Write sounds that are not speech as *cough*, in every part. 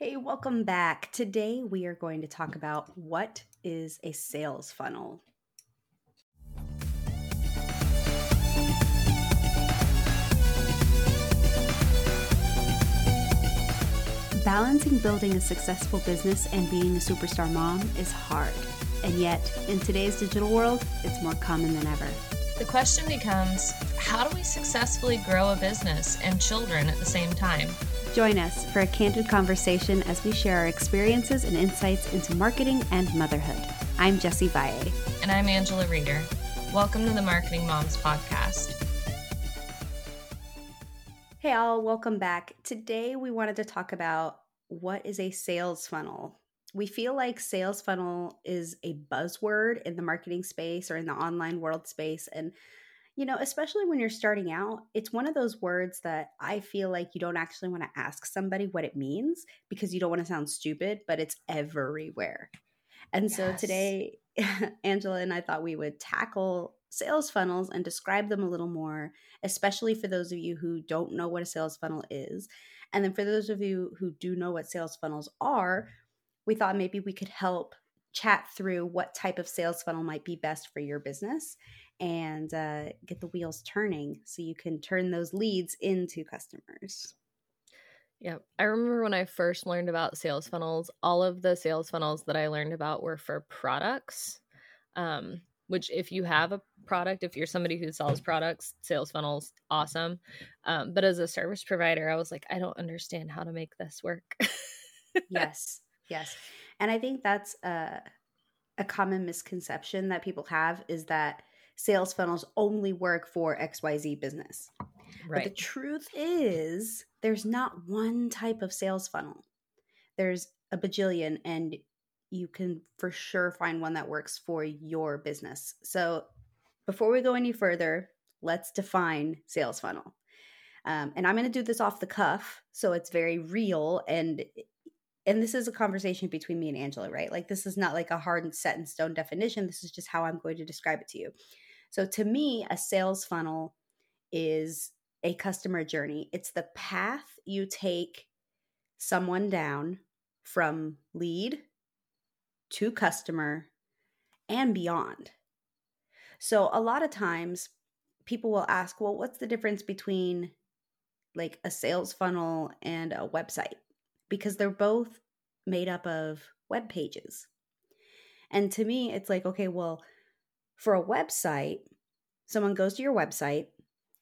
Hey, welcome back. Today we are going to talk about what is a sales funnel. Balancing building a successful business and being a superstar mom is hard. And yet, in today's digital world, it's more common than ever. The question becomes how do we successfully grow a business and children at the same time? Join us for a candid conversation as we share our experiences and insights into marketing and motherhood. I'm Jessie Valle. And I'm Angela Reeder. Welcome to the Marketing Moms Podcast. Hey, all, welcome back. Today we wanted to talk about what is a sales funnel. We feel like sales funnel is a buzzword in the marketing space or in the online world space. And you know, especially when you're starting out, it's one of those words that I feel like you don't actually want to ask somebody what it means because you don't want to sound stupid, but it's everywhere. And yes. so today, *laughs* Angela and I thought we would tackle sales funnels and describe them a little more, especially for those of you who don't know what a sales funnel is. And then for those of you who do know what sales funnels are, we thought maybe we could help chat through what type of sales funnel might be best for your business and uh, get the wheels turning so you can turn those leads into customers. Yeah, I remember when I first learned about sales funnels, all of the sales funnels that I learned about were for products. Um, which, if you have a product, if you're somebody who sells products, sales funnels, awesome. Um, but as a service provider, I was like, I don't understand how to make this work. *laughs* yes, yes. And I think that's a, a common misconception that people have is that sales funnels only work for XYZ business. Right. But the truth is, there's not one type of sales funnel. There's a bajillion, and you can for sure find one that works for your business. So, before we go any further, let's define sales funnel. Um, and I'm going to do this off the cuff, so it's very real and and this is a conversation between me and Angela, right? Like this is not like a hard and set in stone definition. This is just how I'm going to describe it to you. So to me, a sales funnel is a customer journey. It's the path you take someone down from lead to customer and beyond. So a lot of times people will ask, well, what's the difference between like a sales funnel and a website? Because they're both made up of web pages. And to me, it's like, okay, well, for a website, someone goes to your website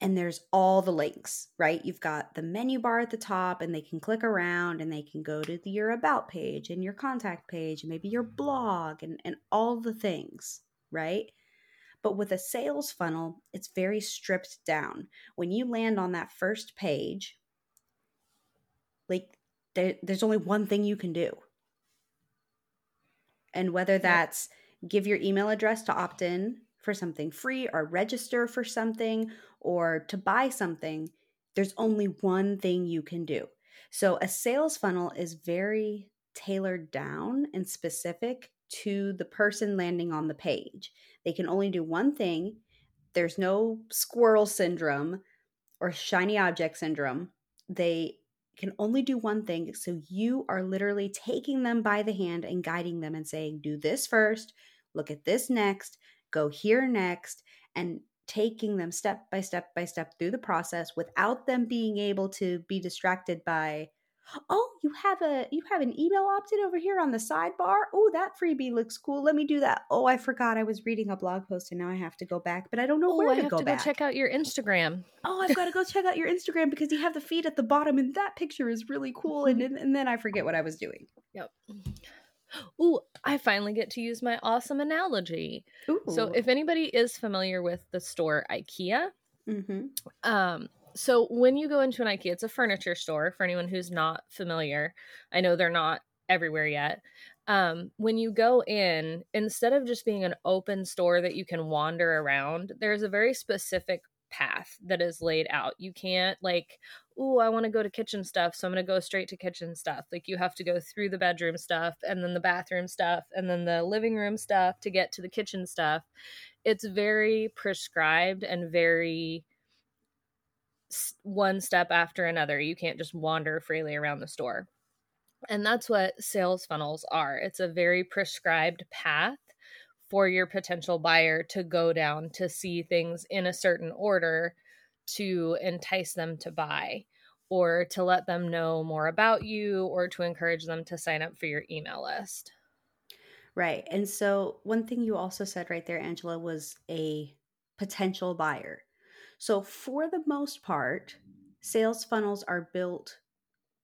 and there's all the links, right? You've got the menu bar at the top and they can click around and they can go to the, your about page and your contact page and maybe your blog and, and all the things, right? But with a sales funnel, it's very stripped down. When you land on that first page, like there, there's only one thing you can do. And whether that's give your email address to opt in for something free or register for something or to buy something, there's only one thing you can do. So a sales funnel is very tailored down and specific to the person landing on the page. They can only do one thing. There's no squirrel syndrome or shiny object syndrome. They can only do one thing. So you are literally taking them by the hand and guiding them and saying, do this first, look at this next, go here next, and taking them step by step by step through the process without them being able to be distracted by oh you have a you have an email opt-in over here on the sidebar? Oh that freebie looks cool. Let me do that. Oh i forgot. I was reading a blog post and now i have to go back but i don't know oh, where I to have go to back go check out your instagram. Oh i've got to go check out your instagram because you have the feed at the bottom and that picture is really cool *laughs* and, and then i forget what i was doing. Yep Ooh, I finally get to use my awesome analogy. Ooh. So, if anybody is familiar with the store IKEA, mm-hmm. um, so when you go into an IKEA, it's a furniture store. For anyone who's not familiar, I know they're not everywhere yet. Um, when you go in, instead of just being an open store that you can wander around, there's a very specific path that is laid out. You can't like, oh, I want to go to kitchen stuff, so I'm going to go straight to kitchen stuff. Like you have to go through the bedroom stuff and then the bathroom stuff and then the living room stuff to get to the kitchen stuff. It's very prescribed and very one step after another. You can't just wander freely around the store. And that's what sales funnels are. It's a very prescribed path for your potential buyer to go down to see things in a certain order to entice them to buy or to let them know more about you or to encourage them to sign up for your email list. Right. And so, one thing you also said right there, Angela, was a potential buyer. So, for the most part, sales funnels are built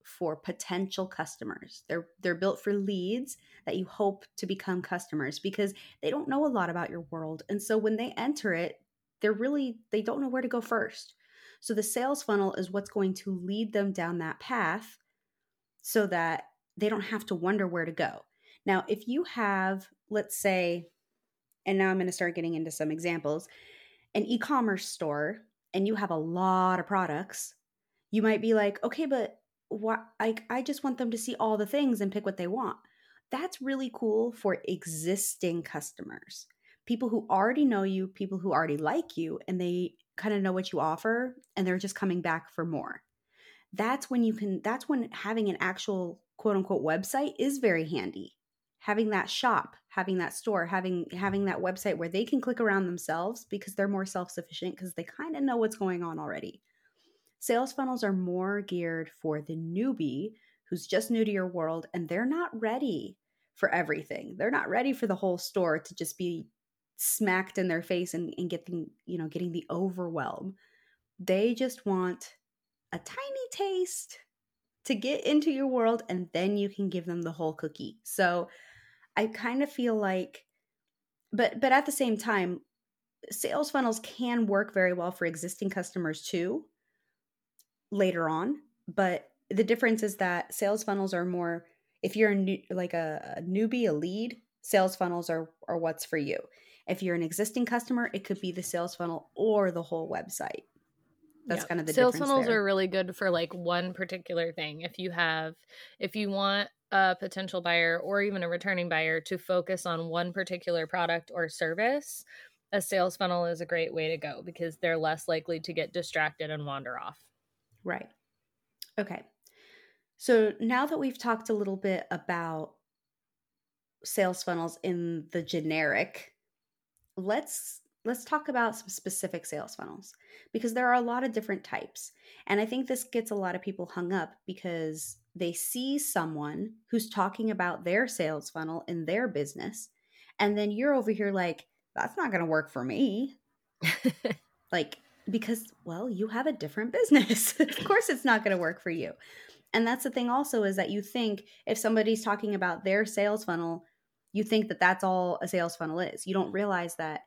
for potential customers. They're they're built for leads that you hope to become customers because they don't know a lot about your world. And so when they enter it, they're really they don't know where to go first. So the sales funnel is what's going to lead them down that path so that they don't have to wonder where to go. Now, if you have, let's say, and now I'm going to start getting into some examples, an e commerce store and you have a lot of products, you might be like, okay, but what I, I just want them to see all the things and pick what they want. That's really cool for existing customers, people who already know you, people who already like you, and they kind of know what you offer and they're just coming back for more. That's when you can, that's when having an actual quote unquote website is very handy. Having that shop, having that store, having having that website where they can click around themselves because they're more self-sufficient because they kind of know what's going on already. Sales funnels are more geared for the newbie who's just new to your world and they're not ready for everything. They're not ready for the whole store to just be smacked in their face and, and getting you know getting the overwhelm. They just want a tiny taste to get into your world and then you can give them the whole cookie. So i kind of feel like but but at the same time sales funnels can work very well for existing customers too later on but the difference is that sales funnels are more if you're a new, like a, a newbie a lead sales funnels are are what's for you if you're an existing customer, it could be the sales funnel or the whole website. That's kind of the sales funnels there. are really good for like one particular thing. If you have, if you want a potential buyer or even a returning buyer to focus on one particular product or service, a sales funnel is a great way to go because they're less likely to get distracted and wander off. Right. Okay. So now that we've talked a little bit about sales funnels in the generic let's let's talk about some specific sales funnels because there are a lot of different types. And I think this gets a lot of people hung up because they see someone who's talking about their sales funnel in their business and then you're over here like that's not going to work for me. *laughs* like because well, you have a different business. *laughs* of course it's not going to work for you. And that's the thing also is that you think if somebody's talking about their sales funnel you think that that's all a sales funnel is. You don't realize that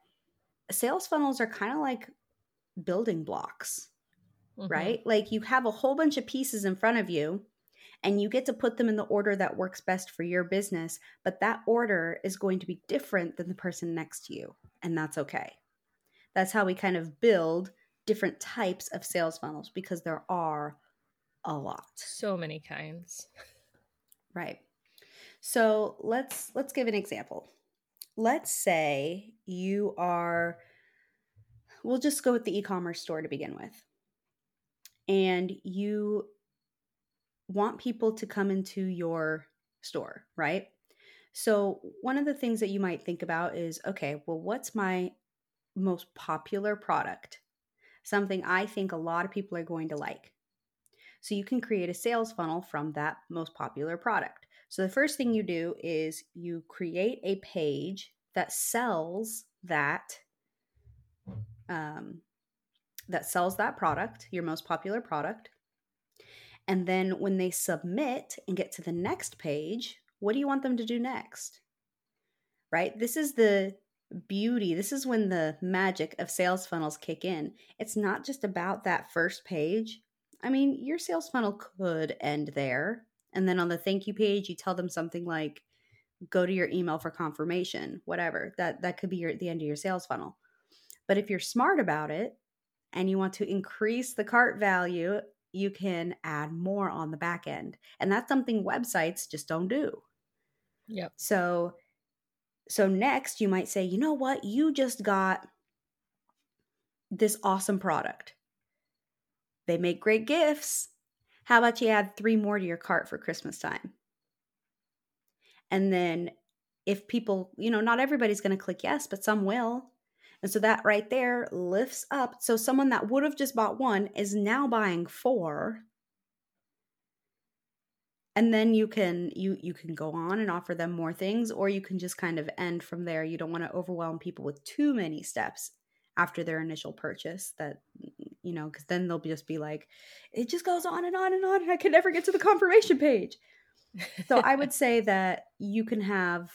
sales funnels are kind of like building blocks, mm-hmm. right? Like you have a whole bunch of pieces in front of you and you get to put them in the order that works best for your business, but that order is going to be different than the person next to you, and that's okay. That's how we kind of build different types of sales funnels because there are a lot. So many kinds. Right. So let's let's give an example. Let's say you are we'll just go with the e-commerce store to begin with. And you want people to come into your store, right? So, one of the things that you might think about is okay, well, what's my most popular product? Something I think a lot of people are going to like. So, you can create a sales funnel from that most popular product. So the first thing you do is you create a page that sells that um, that sells that product, your most popular product. And then when they submit and get to the next page, what do you want them to do next? Right? This is the beauty. This is when the magic of sales funnels kick in. It's not just about that first page. I mean, your sales funnel could end there, and then on the thank you page you tell them something like go to your email for confirmation whatever that that could be your the end of your sales funnel but if you're smart about it and you want to increase the cart value you can add more on the back end and that's something websites just don't do yep so so next you might say you know what you just got this awesome product they make great gifts how about you add three more to your cart for Christmas time? And then if people, you know, not everybody's going to click yes, but some will. And so that right there lifts up. So someone that would have just bought one is now buying four. And then you can you you can go on and offer them more things or you can just kind of end from there. You don't want to overwhelm people with too many steps after their initial purchase that you know cuz then they'll just be like it just goes on and on and on and I can never get to the confirmation page. so I would say *laughs* that you can have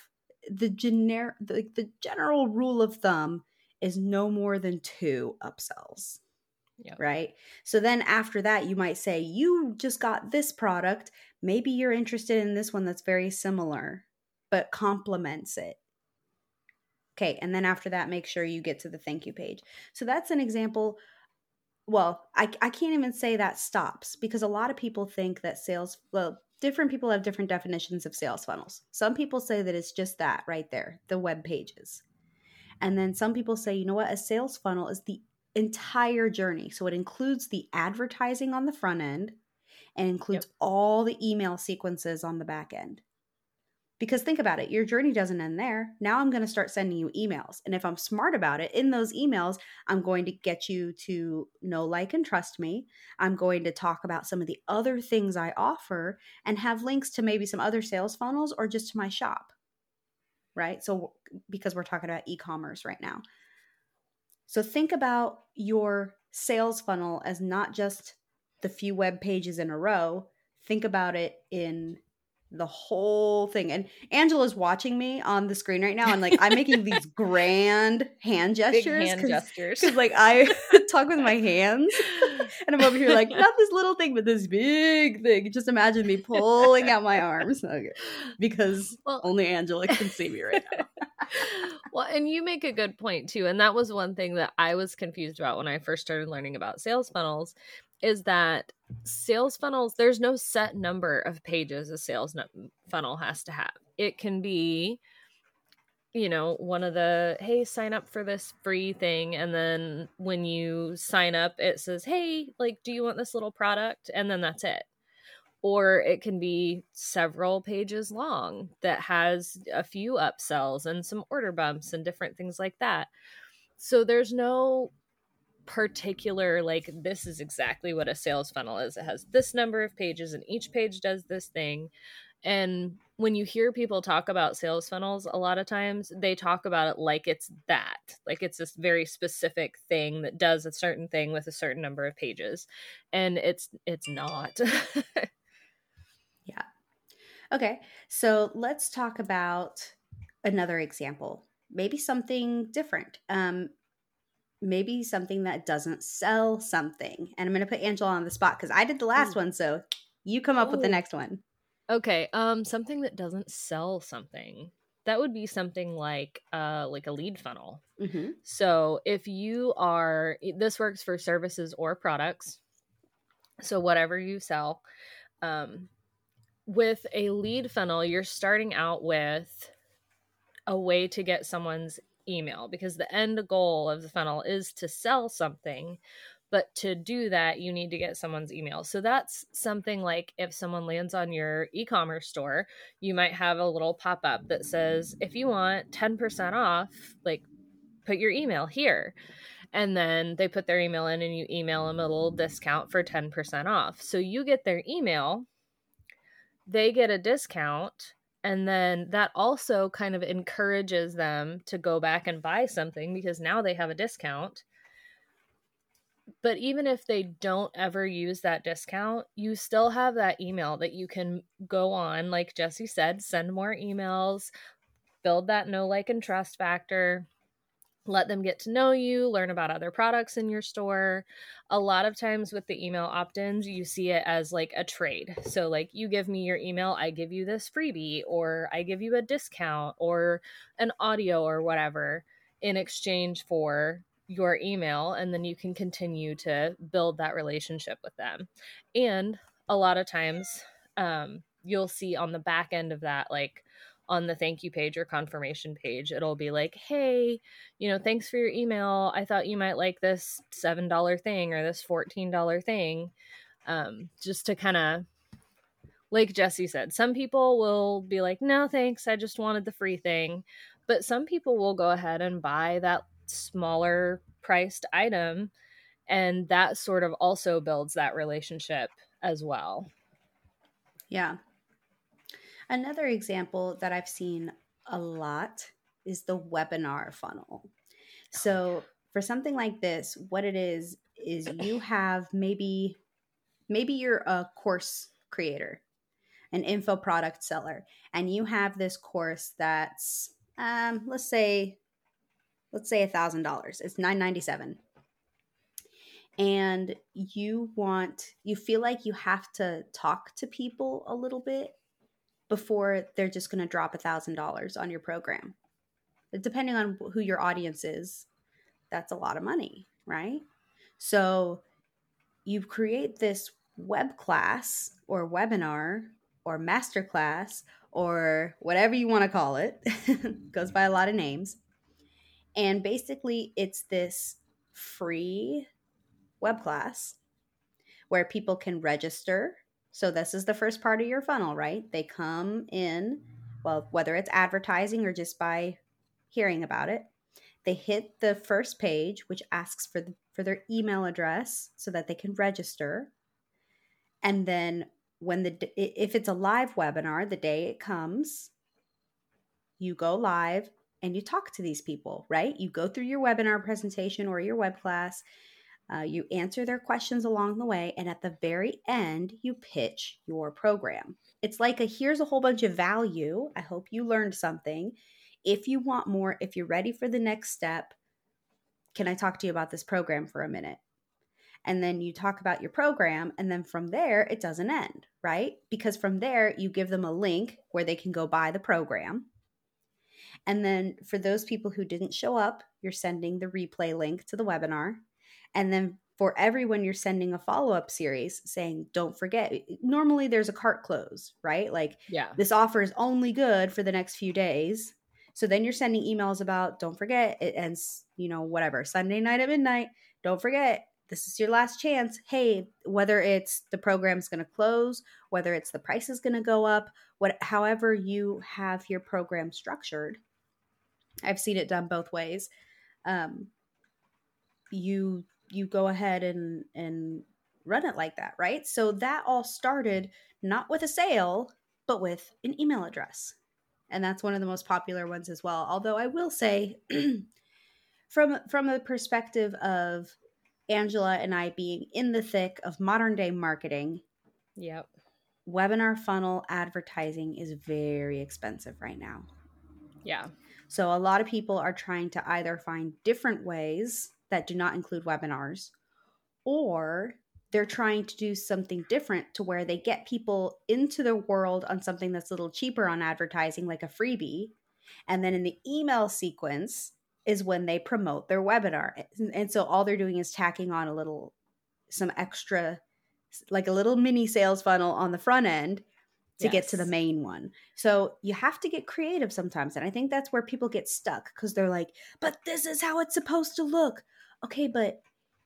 the generic the, the general rule of thumb is no more than two upsells. Yep. Right. So then after that, you might say, You just got this product. Maybe you're interested in this one that's very similar, but complements it. Okay. And then after that, make sure you get to the thank you page. So that's an example. Well, I, I can't even say that stops because a lot of people think that sales, well, different people have different definitions of sales funnels. Some people say that it's just that right there, the web pages. And then some people say, you know what, a sales funnel is the entire journey. So it includes the advertising on the front end and includes yep. all the email sequences on the back end. Because think about it, your journey doesn't end there. Now I'm going to start sending you emails. And if I'm smart about it, in those emails, I'm going to get you to know, like, and trust me. I'm going to talk about some of the other things I offer and have links to maybe some other sales funnels or just to my shop right? So, because we're talking about e commerce right now. So, think about your sales funnel as not just the few web pages in a row, think about it in the whole thing. And Angela's watching me on the screen right now, and like I'm making these *laughs* grand hand gestures. Big hand cause, gestures. Because like I *laughs* talk with my hands, and I'm over here like not this little thing, but this big thing. Just imagine me pulling out my arms *laughs* okay. because well, only Angela can see me right now. well, and you make a good point too, and that was one thing that I was confused about when I first started learning about sales funnels is that sales funnels there's no set number of pages a sales no- funnel has to have. It can be you know one of the hey sign up for this free thing and then when you sign up it says hey like do you want this little product? and then that's it. Or it can be several pages long that has a few upsells and some order bumps and different things like that. So there's no particular like this is exactly what a sales funnel is. It has this number of pages and each page does this thing. And when you hear people talk about sales funnels a lot of times they talk about it like it's that like it's this very specific thing that does a certain thing with a certain number of pages. And it's it's not. *laughs* Yeah. Okay so let's talk about another example maybe something different. Um maybe something that doesn't sell something. And I'm going to put Angela on the spot because I did the last Ooh. one. So you come up Ooh. with the next one. Okay. Um, something that doesn't sell something. That would be something like uh like a lead funnel. Mm-hmm. So if you are this works for services or products. So whatever you sell, um, with a lead funnel, you're starting out with a way to get someone's email because the end goal of the funnel is to sell something but to do that you need to get someone's email. So that's something like if someone lands on your e-commerce store you might have a little pop-up that says if you want 10% off like put your email here. And then they put their email in and you email them a little discount for 10% off. So you get their email they get a discount and then that also kind of encourages them to go back and buy something because now they have a discount. But even if they don't ever use that discount you still have that email that you can go on like Jessie said send more emails build that know like and trust factor let them get to know you, learn about other products in your store. A lot of times with the email opt ins, you see it as like a trade. So, like, you give me your email, I give you this freebie, or I give you a discount, or an audio, or whatever in exchange for your email. And then you can continue to build that relationship with them. And a lot of times, um, you'll see on the back end of that, like, on the thank you page or confirmation page, it'll be like, hey, you know, thanks for your email. I thought you might like this $7 thing or this $14 thing. Um, just to kind of like Jessie said, some people will be like, no, thanks. I just wanted the free thing. But some people will go ahead and buy that smaller priced item. And that sort of also builds that relationship as well. Yeah. Another example that I've seen a lot is the webinar funnel. So, for something like this, what it is is you *clears throat* have maybe maybe you're a course creator, an info product seller, and you have this course that's um let's say let's say a thousand dollars. It's nine ninety seven. And you want you feel like you have to talk to people a little bit before they're just going to drop a thousand dollars on your program. Depending on who your audience is that's a lot of money right? So you create this web class or webinar or master class or whatever you want to call it *laughs* goes by a lot of names. And basically it's this free web class where people can register so this is the first part of your funnel, right? They come in, well, whether it's advertising or just by hearing about it. They hit the first page, which asks for the, for their email address so that they can register. And then when the if it's a live webinar, the day it comes, you go live and you talk to these people, right? You go through your webinar presentation or your web class uh, you answer their questions along the way, and at the very end, you pitch your program. It's like a here's a whole bunch of value. I hope you learned something. If you want more, if you're ready for the next step, can I talk to you about this program for a minute? And then you talk about your program, and then from there, it doesn't end, right? Because from there, you give them a link where they can go buy the program. And then for those people who didn't show up, you're sending the replay link to the webinar and then for everyone, you're sending a follow up series saying, don't forget. Normally, there's a cart close, right? Like, yeah, this offer is only good for the next few days. So then you're sending emails about, don't forget, it ends, you know, whatever, Sunday night at midnight. Don't forget, this is your last chance. Hey, whether it's the program's going to close, whether it's the price is going to go up, what, however you have your program structured, I've seen it done both ways. Um, you you go ahead and and run it like that, right? So that all started not with a sale, but with an email address. And that's one of the most popular ones as well. Although I will say *clears throat* from from the perspective of Angela and I being in the thick of modern day marketing, yep. Webinar funnel advertising is very expensive right now. Yeah. So a lot of people are trying to either find different ways that do not include webinars, or they're trying to do something different to where they get people into the world on something that's a little cheaper on advertising, like a freebie. And then in the email sequence is when they promote their webinar. And so all they're doing is tacking on a little, some extra, like a little mini sales funnel on the front end to yes. get to the main one. So you have to get creative sometimes. And I think that's where people get stuck because they're like, but this is how it's supposed to look okay, but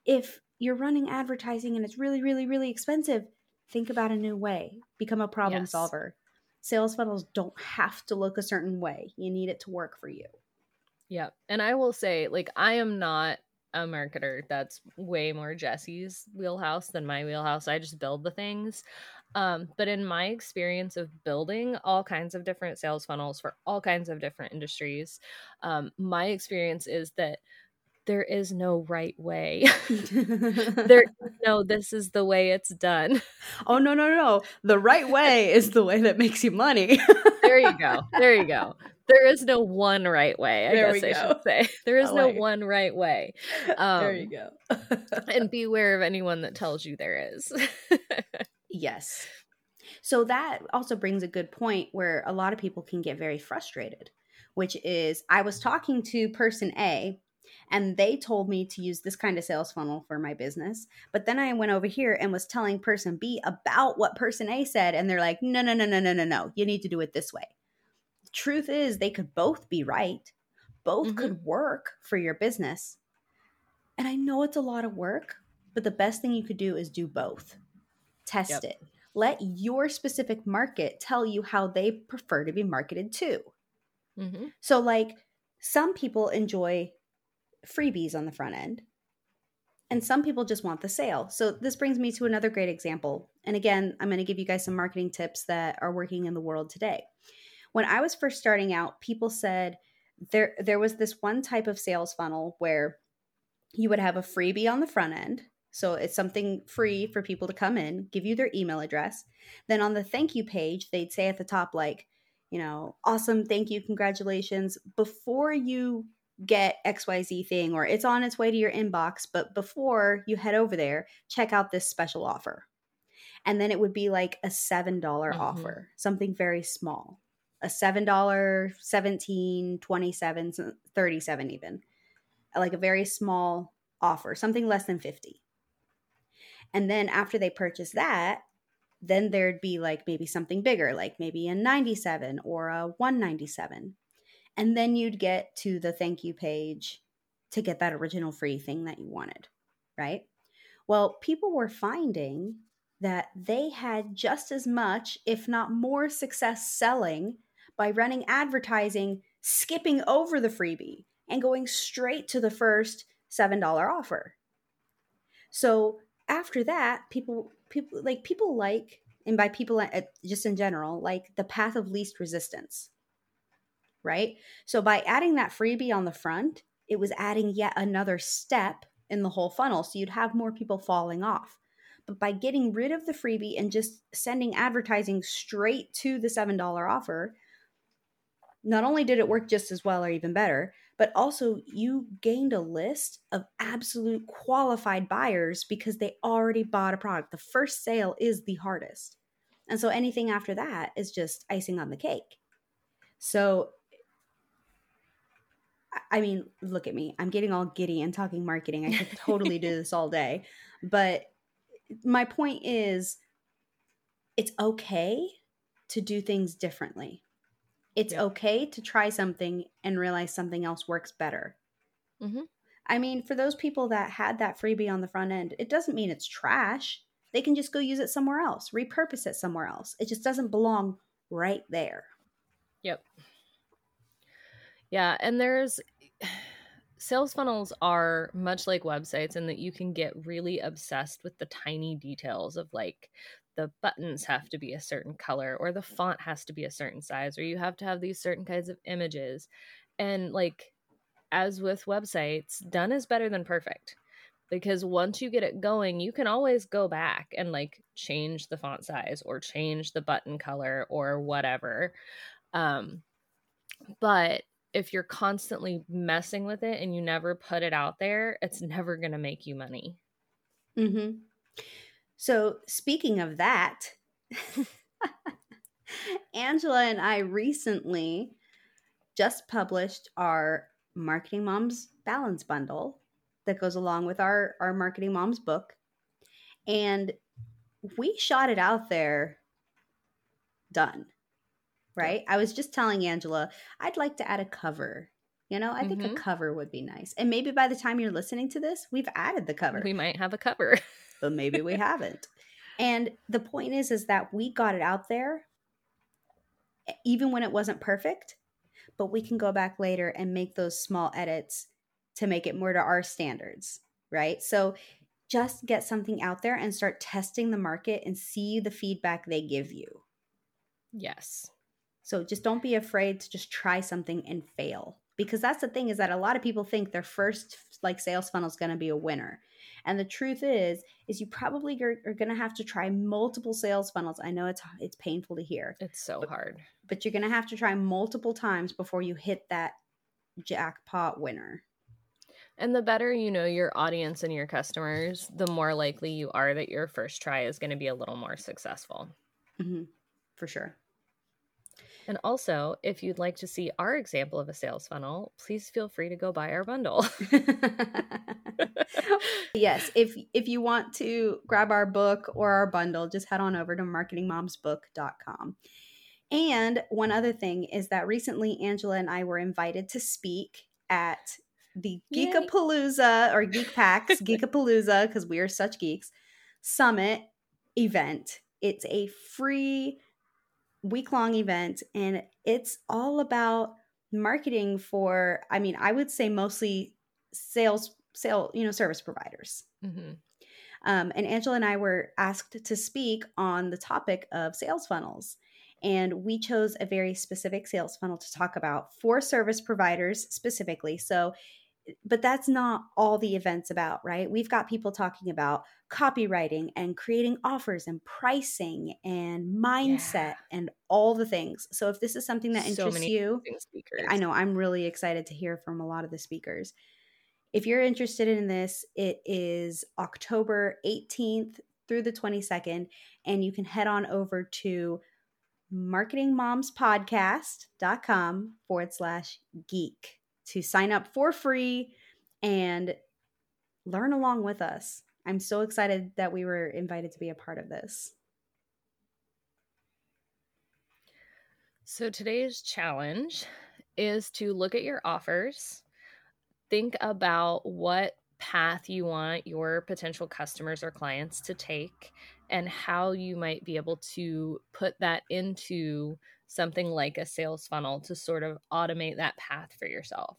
if you're running advertising and it's really, really, really expensive, think about a new way. Become a problem yes. solver. Sales funnels don't have to look a certain way. You need it to work for you. Yeah. And I will say, like, I am not a marketer. That's way more Jessie's wheelhouse than my wheelhouse. I just build the things. Um, but in my experience of building all kinds of different sales funnels for all kinds of different industries, um, my experience is that there is no right way. *laughs* *laughs* there no this is the way it's done. Oh no no no. The right way is the way that makes you money. there you go. *laughs* There you go. There is no one right way, I there guess I should say. There is no one right way. Um, there you go. and beware of anyone that tells you there is. yes. So that also brings a good point where a lot of people can get very frustrated, which is I was talking to person A and they told me to use this kind of sales funnel for my business. But then I went over here and was telling person B about what person A said, and they're like, no, no, no, no, no, no, no. You need to do it this way. truth is, they could both be right, both mm-hmm. could work for your business. And I know it's a lot of work, but the best thing you could do is do both. Test yep. it. let your specific market tell you how they prefer to be marketed to. Mm-hmm. So, like, some people enjoy freebies on the front end, and some people just want the sale. So, this brings me to another great example. And again, I'm going to give you guys some marketing tips that are working in the world today. When I was first starting out, people said there there was this one type of sales funnel where you would have a freebie on the front end so it's something free for people to come in, give you their email address. Then on the thank you page, they'd say at the top, like, you know, awesome, thank you, congratulations. Before you get XYZ thing or it's on its way to your inbox, but before you head over there, check out this special offer. And then it would be like a $7 mm-hmm. offer, something very small. A $7, 17, 27, 37 even. Like a very small offer, something less than 50. And then after they purchase that, then there'd be like maybe something bigger, like maybe a 97 or a 197. And then you'd get to the thank you page to get that original free thing that you wanted, right? Well, people were finding that they had just as much, if not more, success selling by running advertising, skipping over the freebie, and going straight to the first $7 offer. So after that, people people like people like and by people uh, just in general like the path of least resistance right so by adding that freebie on the front it was adding yet another step in the whole funnel so you'd have more people falling off but by getting rid of the freebie and just sending advertising straight to the $7 offer not only did it work just as well or even better but also you gained a list of absolute qualified buyers because they already bought a product. The first sale is the hardest. And so anything after that is just icing on the cake. So, I mean, look at me. I'm getting all giddy and talking marketing. I could totally do this all day. But my point is, it's okay to do things differently. It's yep. okay to try something and realize something else works better. Mm-hmm. I mean, for those people that had that freebie on the front end, it doesn't mean it's trash. They can just go use it somewhere else, repurpose it somewhere else. It just doesn't belong right there. Yep. Yeah. And there's *sighs* sales funnels are much like websites in that you can get really obsessed with the tiny details of like the buttons have to be a certain color or the font has to be a certain size or you have to have these certain kinds of images and like as with websites done is better than perfect because once you get it going you can always go back and like change the font size or change the button color or whatever um but if you're constantly messing with it and you never put it out there it's never going to make you money mhm so, speaking of that, *laughs* Angela and I recently just published our Marketing Moms Balance Bundle that goes along with our, our Marketing Moms book. And we shot it out there done. Right? I was just telling Angela, I'd like to add a cover. You know, I think mm-hmm. a cover would be nice. And maybe by the time you're listening to this, we've added the cover. We might have a cover. *laughs* but maybe we haven't. And the point is is that we got it out there even when it wasn't perfect, but we can go back later and make those small edits to make it more to our standards, right? So just get something out there and start testing the market and see the feedback they give you. Yes. So just don't be afraid to just try something and fail because that's the thing is that a lot of people think their first like sales funnel is going to be a winner and the truth is, is you probably are, are going to have to try multiple sales funnels. I know it's it's painful to hear. It's so but, hard. But you're going to have to try multiple times before you hit that jackpot winner. And the better you know your audience and your customers, the more likely you are that your first try is going to be a little more successful. Mm-hmm. For sure. And also, if you'd like to see our example of a sales funnel, please feel free to go buy our bundle. *laughs* *laughs* yes, if if you want to grab our book or our bundle, just head on over to marketingmomsbook.com. And one other thing is that recently Angela and I were invited to speak at the Geekapalooza or Geek Packs *laughs* Geekapalooza because we are such geeks summit event It's a free week long event and it's all about marketing for, I mean, I would say mostly sales, sale, you know, service providers. Mm-hmm. Um, and Angela and I were asked to speak on the topic of sales funnels. And we chose a very specific sales funnel to talk about for service providers specifically. So, but that's not all the event's about, right? We've got people talking about copywriting and creating offers and pricing and mindset yeah. and all the things. So if this is something that interests so you, I know I'm really excited to hear from a lot of the speakers. If you're interested in this, it is October 18th through the 22nd, and you can head on over to marketingmomspodcast.com forward slash geek to sign up for free and learn along with us. I'm so excited that we were invited to be a part of this. So, today's challenge is to look at your offers, think about what path you want your potential customers or clients to take, and how you might be able to put that into something like a sales funnel to sort of automate that path for yourself.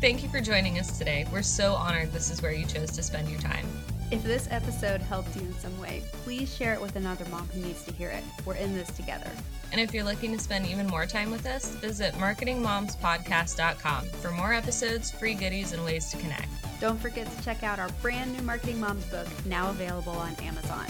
Thank you for joining us today. We're so honored this is where you chose to spend your time. If this episode helped you in some way, please share it with another mom who needs to hear it. We're in this together. And if you're looking to spend even more time with us, visit marketingmomspodcast.com for more episodes, free goodies, and ways to connect. Don't forget to check out our brand new Marketing Moms book, now available on Amazon.